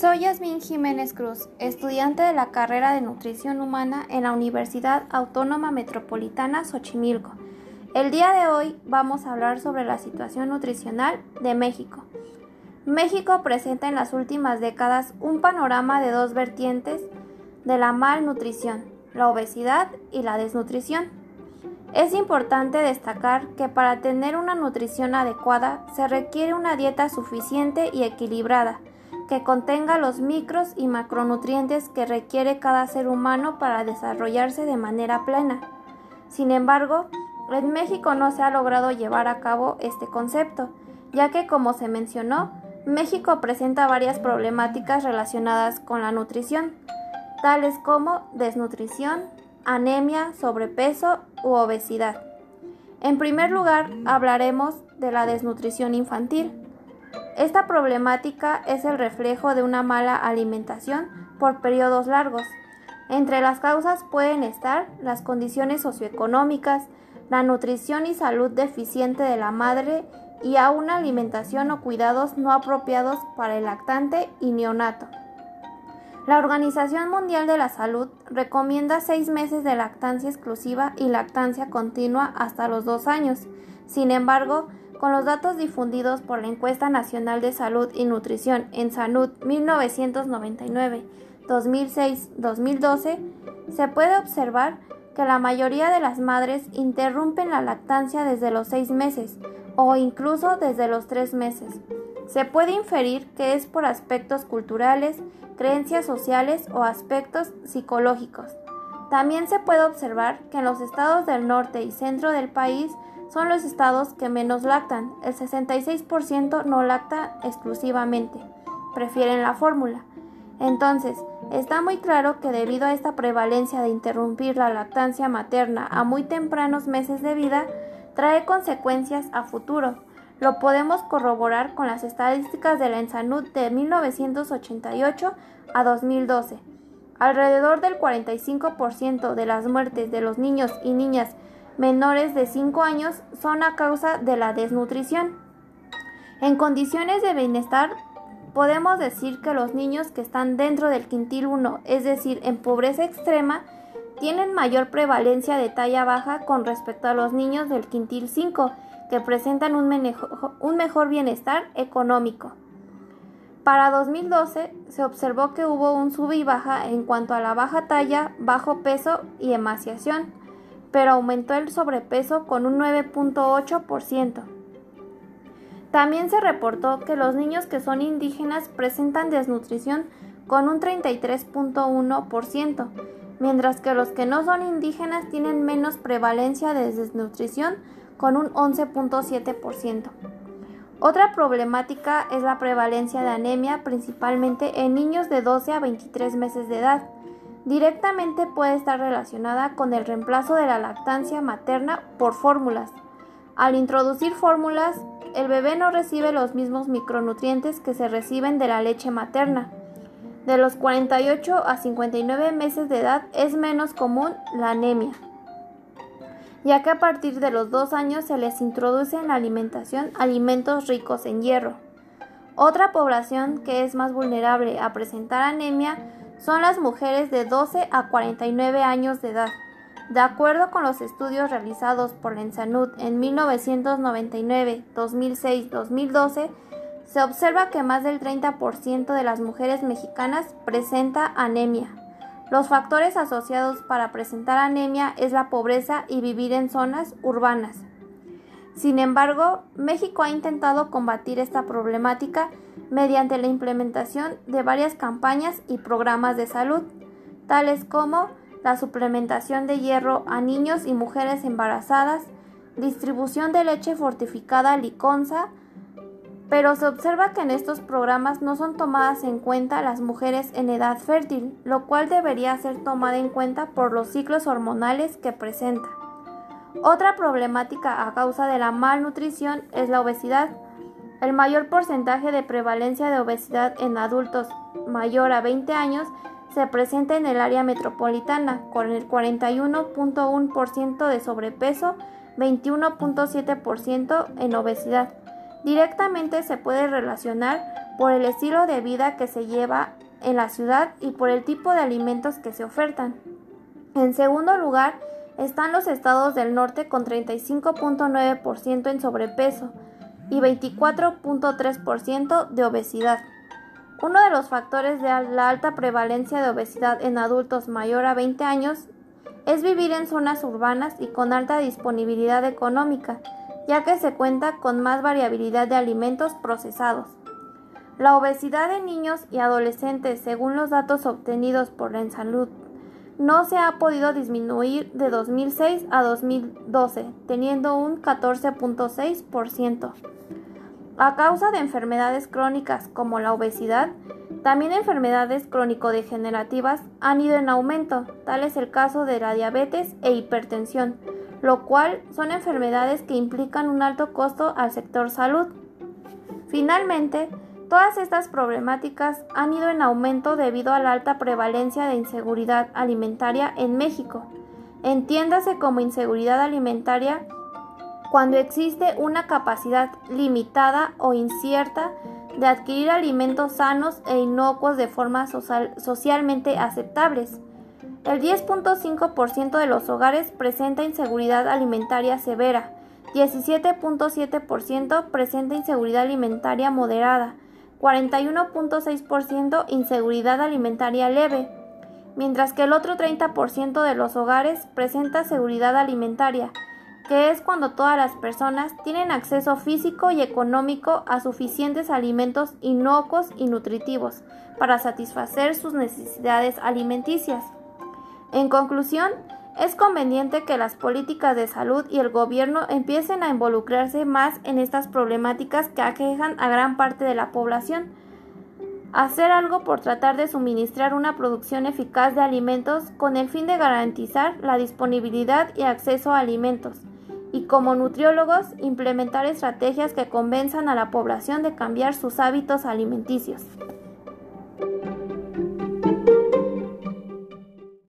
Soy Yasmín Jiménez Cruz, estudiante de la carrera de Nutrición Humana en la Universidad Autónoma Metropolitana Xochimilco. El día de hoy vamos a hablar sobre la situación nutricional de México. México presenta en las últimas décadas un panorama de dos vertientes de la malnutrición, la obesidad y la desnutrición. Es importante destacar que para tener una nutrición adecuada se requiere una dieta suficiente y equilibrada, que contenga los micros y macronutrientes que requiere cada ser humano para desarrollarse de manera plena. Sin embargo, en México no se ha logrado llevar a cabo este concepto, ya que como se mencionó, México presenta varias problemáticas relacionadas con la nutrición, tales como desnutrición, anemia, sobrepeso u obesidad. En primer lugar, hablaremos de la desnutrición infantil. Esta problemática es el reflejo de una mala alimentación por periodos largos. Entre las causas pueden estar las condiciones socioeconómicas, la nutrición y salud deficiente de la madre y a alimentación o cuidados no apropiados para el lactante y neonato. La Organización Mundial de la Salud recomienda seis meses de lactancia exclusiva y lactancia continua hasta los dos años. Sin embargo, con los datos difundidos por la Encuesta Nacional de Salud y Nutrición en Salud 1999, 2006, 2012, se puede observar que la mayoría de las madres interrumpen la lactancia desde los seis meses o incluso desde los tres meses. Se puede inferir que es por aspectos culturales, creencias sociales o aspectos psicológicos. También se puede observar que en los estados del norte y centro del país son los estados que menos lactan. El 66% no lacta exclusivamente, prefieren la fórmula. Entonces, está muy claro que debido a esta prevalencia de interrumpir la lactancia materna a muy tempranos meses de vida, trae consecuencias a futuro. Lo podemos corroborar con las estadísticas de la Ensanud de 1988 a 2012. Alrededor del 45% de las muertes de los niños y niñas menores de 5 años son a causa de la desnutrición. En condiciones de bienestar, podemos decir que los niños que están dentro del quintil 1, es decir, en pobreza extrema, tienen mayor prevalencia de talla baja con respecto a los niños del quintil 5, que presentan un, un mejor bienestar económico. Para 2012 se observó que hubo un sub y baja en cuanto a la baja talla, bajo peso y emaciación pero aumentó el sobrepeso con un 9.8%. También se reportó que los niños que son indígenas presentan desnutrición con un 33.1%, mientras que los que no son indígenas tienen menos prevalencia de desnutrición con un 11.7%. Otra problemática es la prevalencia de anemia, principalmente en niños de 12 a 23 meses de edad directamente puede estar relacionada con el reemplazo de la lactancia materna por fórmulas. Al introducir fórmulas, el bebé no recibe los mismos micronutrientes que se reciben de la leche materna. De los 48 a 59 meses de edad es menos común la anemia, ya que a partir de los 2 años se les introduce en la alimentación alimentos ricos en hierro. Otra población que es más vulnerable a presentar anemia son las mujeres de 12 a 49 años de edad. De acuerdo con los estudios realizados por la en 1999, 2006, 2012, se observa que más del 30% de las mujeres mexicanas presenta anemia. Los factores asociados para presentar anemia es la pobreza y vivir en zonas urbanas. Sin embargo, México ha intentado combatir esta problemática mediante la implementación de varias campañas y programas de salud, tales como la suplementación de hierro a niños y mujeres embarazadas, distribución de leche fortificada liconza, pero se observa que en estos programas no son tomadas en cuenta las mujeres en edad fértil, lo cual debería ser tomada en cuenta por los ciclos hormonales que presenta. Otra problemática a causa de la malnutrición es la obesidad, el mayor porcentaje de prevalencia de obesidad en adultos mayor a 20 años se presenta en el área metropolitana, con el 41.1% de sobrepeso, 21.7% en obesidad. Directamente se puede relacionar por el estilo de vida que se lleva en la ciudad y por el tipo de alimentos que se ofertan. En segundo lugar, están los estados del norte con 35.9% en sobrepeso y 24.3% de obesidad. Uno de los factores de la alta prevalencia de obesidad en adultos mayor a 20 años es vivir en zonas urbanas y con alta disponibilidad económica, ya que se cuenta con más variabilidad de alimentos procesados. La obesidad de niños y adolescentes, según los datos obtenidos por la Salud, no se ha podido disminuir de 2006 a 2012, teniendo un 14.6%. A causa de enfermedades crónicas como la obesidad, también enfermedades crónico-degenerativas han ido en aumento, tal es el caso de la diabetes e hipertensión, lo cual son enfermedades que implican un alto costo al sector salud. Finalmente, Todas estas problemáticas han ido en aumento debido a la alta prevalencia de inseguridad alimentaria en México. Entiéndase como inseguridad alimentaria cuando existe una capacidad limitada o incierta de adquirir alimentos sanos e inocuos de forma socialmente aceptables. El 10.5% de los hogares presenta inseguridad alimentaria severa, 17.7% presenta inseguridad alimentaria moderada, 41.6% inseguridad alimentaria leve, mientras que el otro 30% de los hogares presenta seguridad alimentaria, que es cuando todas las personas tienen acceso físico y económico a suficientes alimentos inocuos y nutritivos para satisfacer sus necesidades alimenticias. En conclusión, es conveniente que las políticas de salud y el gobierno empiecen a involucrarse más en estas problemáticas que aquejan a gran parte de la población. Hacer algo por tratar de suministrar una producción eficaz de alimentos con el fin de garantizar la disponibilidad y acceso a alimentos. Y como nutriólogos, implementar estrategias que convenzan a la población de cambiar sus hábitos alimenticios.